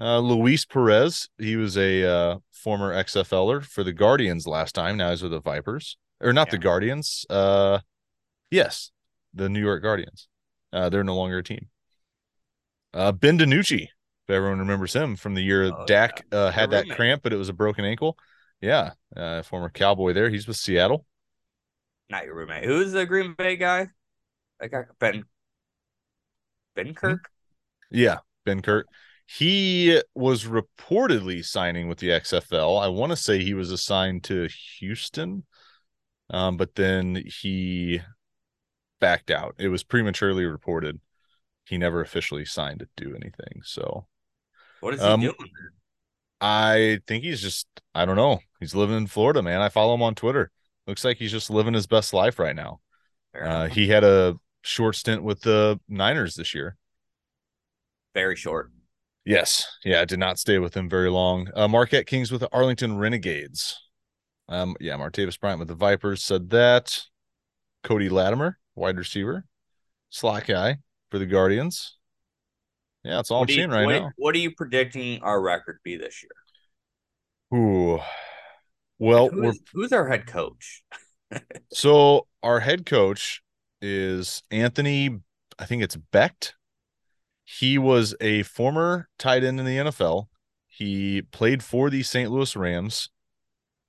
Uh, Luis Perez, he was a uh, former XFLer for the Guardians last time. Now he's with the Vipers, or not the Guardians. Uh, yes, the New York Guardians. Uh, they're no longer a team. Uh, Ben DiNucci, if everyone remembers him from the year Oh, Dak uh, had that roommate. cramp, but it was a broken ankle. Yeah, uh, former Cowboy there. He's with Seattle. Not your roommate. Who's the Green Bay guy? That guy Ben Benkert. Yeah, Benkert. He was reportedly signing with the XFL. I want to say he was assigned to Houston, um, but then he backed out. It was prematurely reported. He never officially signed to do anything. So What is he Um, doing? there? I think he's just, I don't know. He's living in Florida, man. I follow him on Twitter. Looks like he's just living his best life right now. Uh, he had a short stint with the Niners this year. Very short. Yes. Yeah, I did not stay with him very long. Uh, Marquette Kings with the Arlington Renegades. Um, yeah, Martavis Bryant with the Vipers said that. Cody Latimer, wide receiver. Slack guy for the Guardians. Yeah, that's all What I'm you- seeing right what, now. What are you predicting our record be this year? Ooh. Well, Who we're who's our head coach? so our head coach is Anthony, I think it's Becht. He was a former tight end in the NFL. He played for the St. Louis Rams.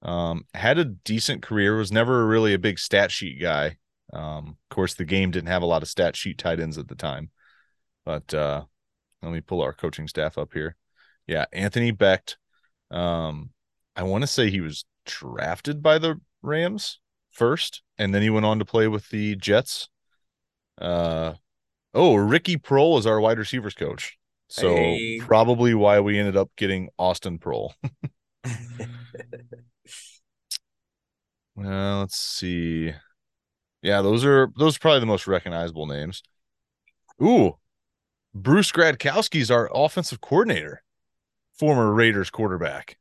Um, had a decent career, was never really a big stat sheet guy. Um, of course, the game didn't have a lot of stat sheet tight ends at the time. But uh let me pull our coaching staff up here. Yeah, Anthony Becht. Um, I want to say he was drafted by the Rams first, and then he went on to play with the Jets. Uh oh, Ricky Proehl is our wide receivers coach. So Hey. probably why we ended up getting Austin Proehl. Well, let's see. Yeah, those are those are probably the most recognizable names. Ooh, Bruce Gradkowski's our offensive coordinator, former Raiders quarterback.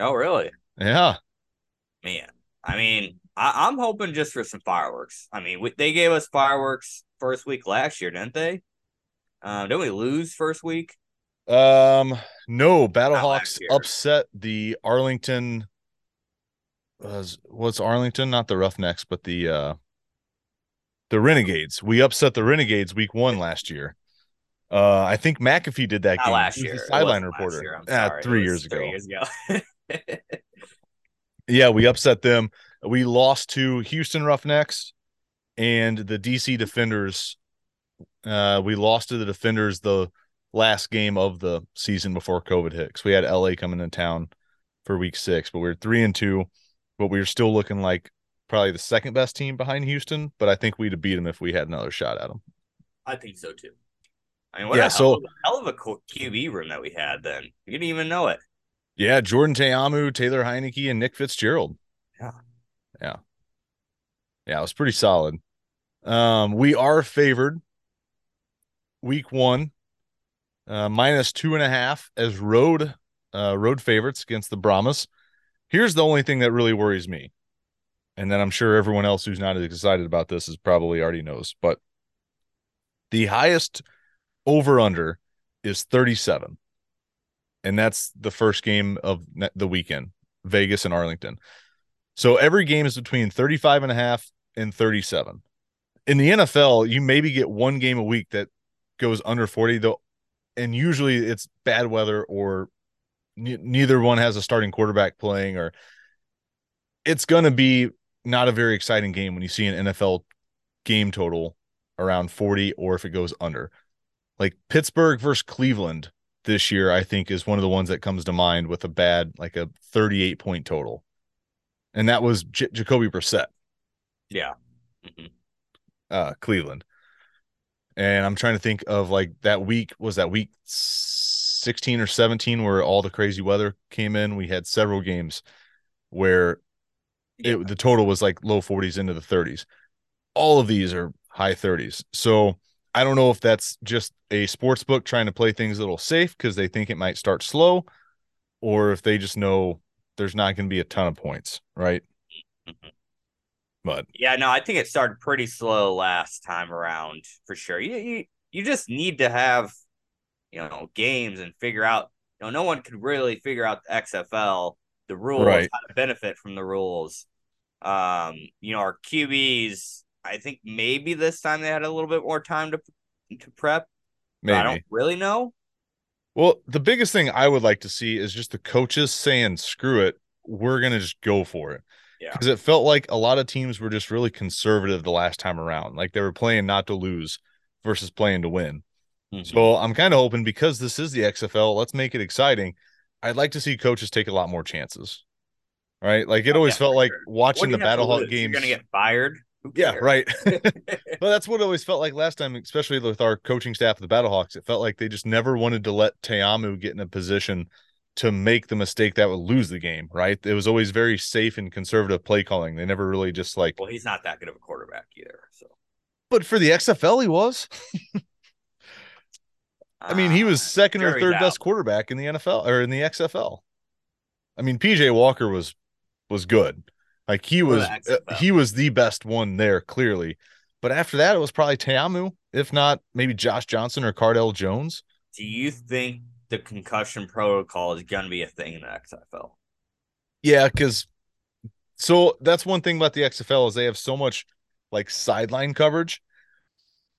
oh, really? Yeah, Man, I mean, I, I'm hoping just for some fireworks. I mean, they gave us fireworks first week last year, didn't they? Um, didn't we lose first week? Um, no, Battlehawks upset the Arlington. Was what's Arlington? Not the Roughnecks, but the uh the Renegades. We upset the Renegades week one last year. Uh, I think McAfee did that Not game. last year. the sideline reporter. year, Ah, three years ago. Three years ago. Yeah, we upset them. We lost to Houston Roughnecks and the DC Defenders. Uh, we lost to the Defenders the last game of the season before COVID hit. 'cause we had LA coming into town for week six, but we were three and two, but we were still looking like probably the second best team behind Houston. But I think we'd have beat them if we had another shot at them. I think so too. I mean, what Yeah, a hell, so- of, hell of a QB room that we had then. You didn't even know it. Yeah, Jordan Ta'amu, Taylor Heinicke, and Nick Fitzgerald. Yeah. Yeah. Yeah, it was pretty solid. Um, we are favored week one, uh, minus two and a half as road uh road favorites against the Brahmas. Here's the only thing that really worries me, and then I'm sure everyone else who's not as excited about this is probably already knows, but the highest over under is 37 and that's the first game of the weekend vegas and arlington so every game is between 35 and a half and 37 in the nfl you maybe get one game a week that goes under 40 though and usually it's bad weather or ne- neither one has a starting quarterback playing or it's going to be not a very exciting game when you see an nfl game total around 40 or if it goes under like pittsburgh versus cleveland this year, I think, is one of the ones that comes to mind with a bad, like a 38 point total. And that was J- Jacoby Brissett, Yeah. Mhm. Uh, Cleveland. And I'm trying to think of like that week, was that week 16 or 17 where all the crazy weather came in? We had several games where Yeah. it, the total was like low 40s into the 30s. All of these are high 30s. So I don't know if that's just a sports book trying to play things a little safe because they think it might start slow, or if they just know there's not going to be a ton of points, right? Mhm. But Yeah, no, I think it started pretty slow last time around for sure. You you, you just need to have you know games and figure out. You know, no one could really figure out the XFL, the rules, Right. how to benefit from the rules. Um, you know, our QBs I think maybe this time they had a little bit more time to to prep. Maybe. I don't really know. Well, the biggest thing I would like to see is just the coaches saying, screw it, we're going to just go for it. Yeah. Because it felt like a lot of teams were just really conservative the last time around. Like they were playing not to lose versus playing to win. Mhm. So I'm kind of hoping because this is the XFL, let's make it exciting. I'd like to see coaches take a lot more chances. Right? Like it Oh, always yeah, felt like sure. watching the Battlehawk games. You're gonna get fired. Yeah, right. Well, that's what it always felt like last time, especially with our coaching staff of the Battlehawks. It felt like they just never wanted to let Ta'amu get in a position to make the mistake that would lose the game, right? It was always very safe and conservative play calling. They never really just like, well, he's not that good of a quarterback either. So but for the XFL, he was. I mean, he was uh, second or third best quarterback in the NFL or in the XFL. I mean, PJ Walker was was good. Like he was uh, he was the best one there clearly. But after that, it was probably Ta'amu, if not maybe Josh Johnson or Cardale Jones. Do you think the concussion protocol is going to be a thing in the XFL? Yeah, because so that's one thing about the XFL is they have so much like sideline coverage,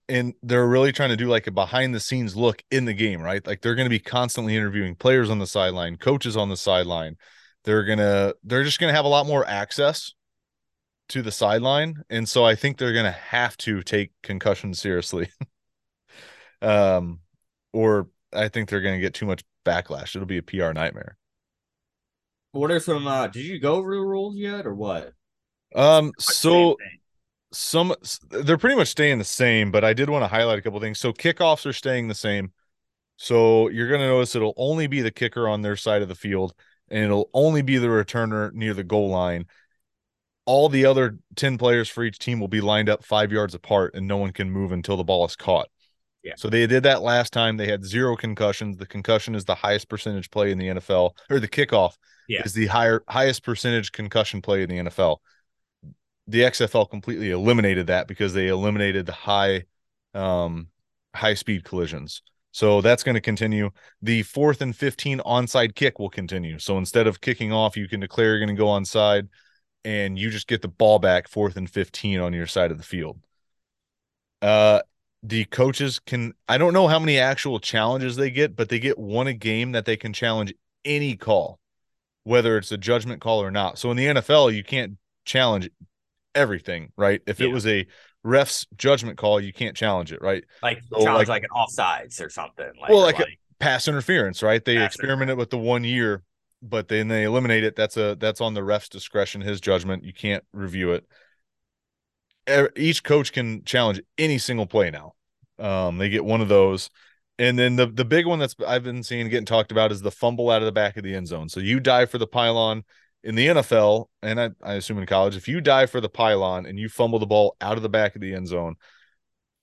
and they're really trying to do like a behind the scenes look in the game, right? Like they're going to be constantly interviewing players on the sideline, coaches on the sideline. They're gonna they're just gonna have a lot more access to the sideline, and so I think they're gonna have to take concussion seriously. um, or I think they're gonna get too much backlash. It'll be a PR nightmare. What are some? uh Did you go over the rules yet, or what? Um, so some they're pretty much staying the same, but I did want to highlight a couple things. So kickoffs are staying the same. So you're going to notice it'll only be the kicker on their side of the field, and it'll only be the returner near the goal line. All the other 10 players for each team will be lined up five yards apart, and no one can move until the ball is caught. Yeah. So they did that last time. They had zero concussions. The concussion is the highest percentage play in the NFL, or the kickoff Yeah. is the higher highest percentage concussion play in the NFL the XFL completely eliminated that because they eliminated the high um high speed collisions. So that's going to continue. The fourth and 15 onside kick will continue. So instead of kicking off, you can declare you're going to go onside and you just get the ball back fourth and 15 on your side of the field. Uh the coaches can I don't know how many actual challenges they get, but they get one a game that they can challenge any call, whether it's a judgment call or not. So in the NFL, you can't challenge everything, right? If it was a ref's judgment call, you can't challenge it, right? Like So, challenge like- like, an offsides or something. Like, Well, like a- Pass interference, right? They experimented with the one year, but then they eliminate it. That's a that's on the ref's discretion, his judgment. You can't review it. E- Each coach can challenge any single play now. Um, they get one of those. And then the the big one that's I've been seeing getting talked about is the fumble out of the back of the end zone. So you dive for the pylon in the NFL, and I, I assume in college, if you dive for the pylon and you fumble the ball out of the back of the end zone,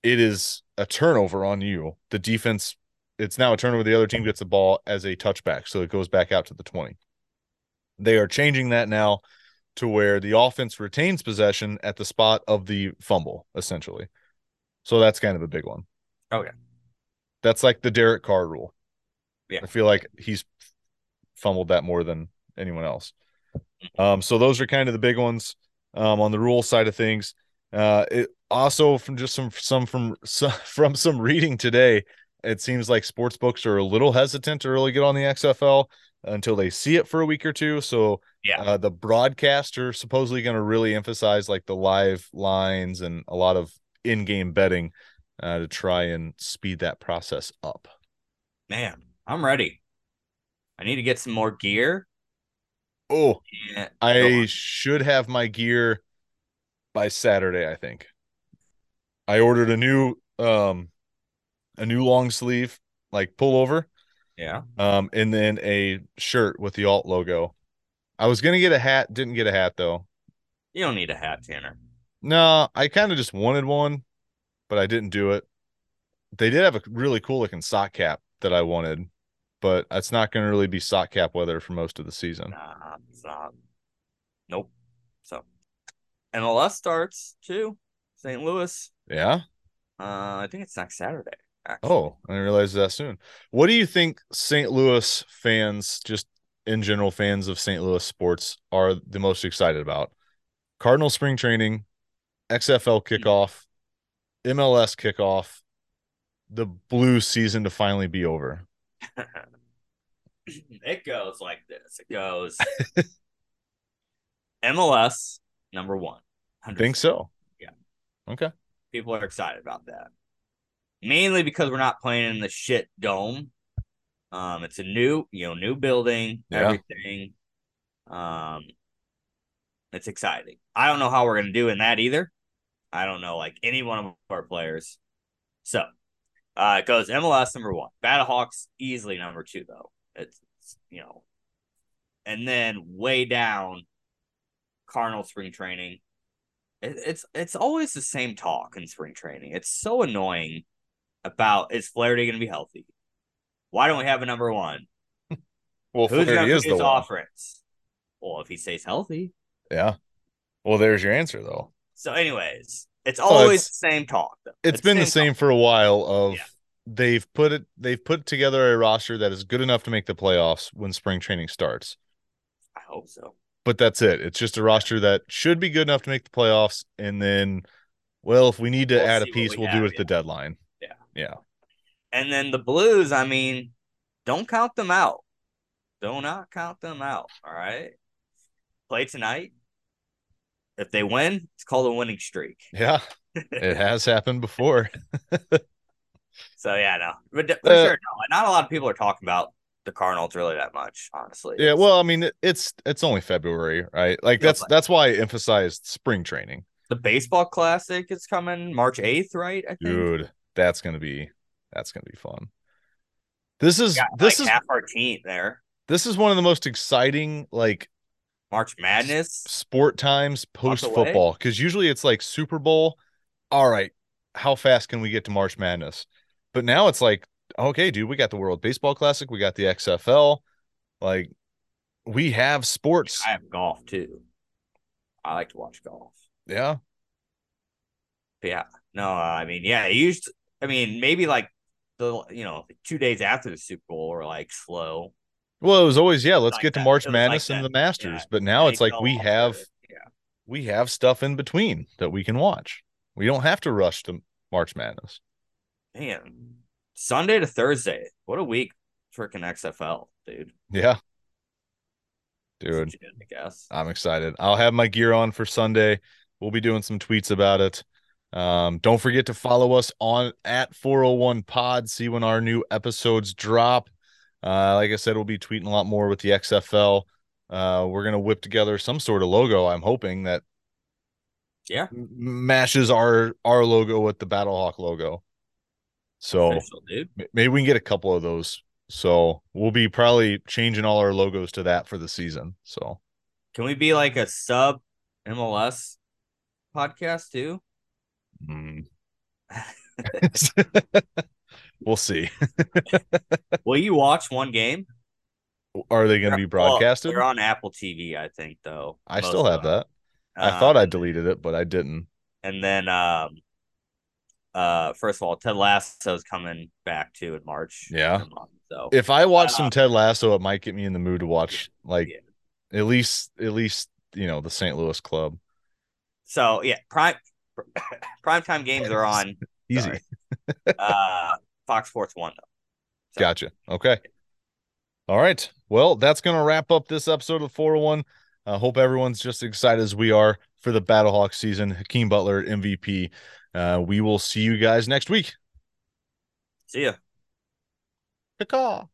it is a turnover on you. The defense, it's now a turnover. The other team gets the ball as a touchback, so it goes back out to the 20. They are changing that now to where the offense retains possession at the spot of the fumble, essentially. So that's kind of a big one. Okay. That's like the Derek Carr rule. Yeah. I feel like he's fumbled that more than anyone else. Um, so those are kind of the big ones um, on the rule side of things. Uh, it also from just some some from some, from some reading today, it seems like sports books are a little hesitant to really get on the XFL until they see it for a week or two. So Yeah. uh, the broadcaster supposedly going to really emphasize like the live lines and a lot of in-game betting uh, to try and speed that process up. Man, I'm ready. I need to get some more gear. Oh, Yeah. I should have my gear by Saturday, I think. I ordered a new um a new long sleeve like pullover yeah. um and then a shirt with the alt logo. I was going to get a hat, didn't get a hat though. You don't need a hat, Tanner. No, I kind of just wanted one, but I didn't do it. They did have a really cool looking sock cap that I wanted, but it's not going to really be sock cap weather for most of the season. Nah, it's not. Nope. So, MLS starts too. St. Louis. Yeah. Uh, I think it's next Saturday. Actually. Oh, I didn't realize that soon. What do you think St. Louis fans, just in general fans of St. Louis sports, are the most excited about? Cardinal spring training, XFL hmm. kickoff, MLS kickoff, the blue season to finally be over. it goes like this. It goes MLS number one. I think so. Yeah. Okay. People are excited about that. Mainly because we're not playing in the shit dome. Um, it's a new, you know, new building, Yeah. everything. Um, it's exciting. I don't know how we're gonna do in that either. I don't know like any one of our players. So, uh, it goes MLS number one, Battlehawks easily number two though. It's you know, and then way down, Cardinal spring training. It, it's it's always the same talk in spring training. It's so annoying about is Flaherty going to be healthy? Why don't we have a number one? Well, Who's going to is the his offense? Well, if he stays healthy. Yeah. Well, there's your answer though. So, anyways, it's Oh, always it's- the same talk. Though. It's been the same for a while of Yeah. they've put it they've put together a roster that is good enough to make the playoffs when spring training starts. I hope so. But that's it. It's just a roster that should be good enough to make the playoffs and then well, if we need to We'll add a piece, we we'll have, do it at yeah. the deadline. Yeah. And then the Blues, I mean, don't count them out. Do not count them out. All right. Play tonight. If they win, it's called a winning streak. Yeah. It has happened before. So yeah, no, but for Uh, sure, no. Not a lot of people are talking about the Cardinals really that much, honestly. Yeah, well, I mean, it's it's only February, right? Like that's that's why I emphasized spring training. the baseball classic is coming March eighth, right? I think. Dude, that's gonna be that's gonna be fun. This is Got, this like is half our team there. this is one of the most exciting like March Madness. sport times post football because usually it's like Super Bowl. All right, how fast can we get to March Madness? But now it's like, okay, dude, we got the World Baseball Classic, we got the XFL, like we have sports. I have golf too. I like to watch golf. Yeah, yeah, no, I mean, yeah, used. I mean, maybe like the you know two days after the Super Bowl were like slow. well, it was always yeah. Let's Like get to that. March was like Madness and the Masters, Yeah. but now it's like we have yeah. we have stuff in between that we can watch. We don't have to rush to March Madness. Man, Sunday to Thursday. What a week, freaking XFL, dude. Yeah, dude. I guess. I'm excited. I'll have my gear on for Sunday. We'll be doing some tweets about it. Um, don't forget to follow us on at 401 Pod. See when our new episodes drop. Uh, like I said, we'll be tweeting a lot more with the XFL. Uh, we're gonna whip together some sort of logo. I'm hoping that Yeah. matches our our logo with the Battlehawk logo. So Official, maybe we can get a couple of those. So we'll be probably changing all our logos to that for the season. So Can we be like a sub MLS podcast too? Mm. we'll see. Will you watch one game? Are they going to be broadcasted? Well, they're on Apple TV, I think, though. I still have them. that. I Um, thought I deleted it, but I didn't. And then, um, uh, first of all, Ted Lasso's coming back too in March. Yeah. So If I watch Uh, some Ted Lasso, it might get me in the mood to watch like Yeah. at least at least you know the St. Louis club. so yeah, prime prime time games are on Easy. Uh Fox Sports One though. So- Gotcha. Okay. All right. Well, that's going to wrap up this episode of 401. I hope everyone's just as excited as we are for the Battlehawk season. Hakeem Butler, MVP. Uh, we will see you guys next week. See ya. Caw.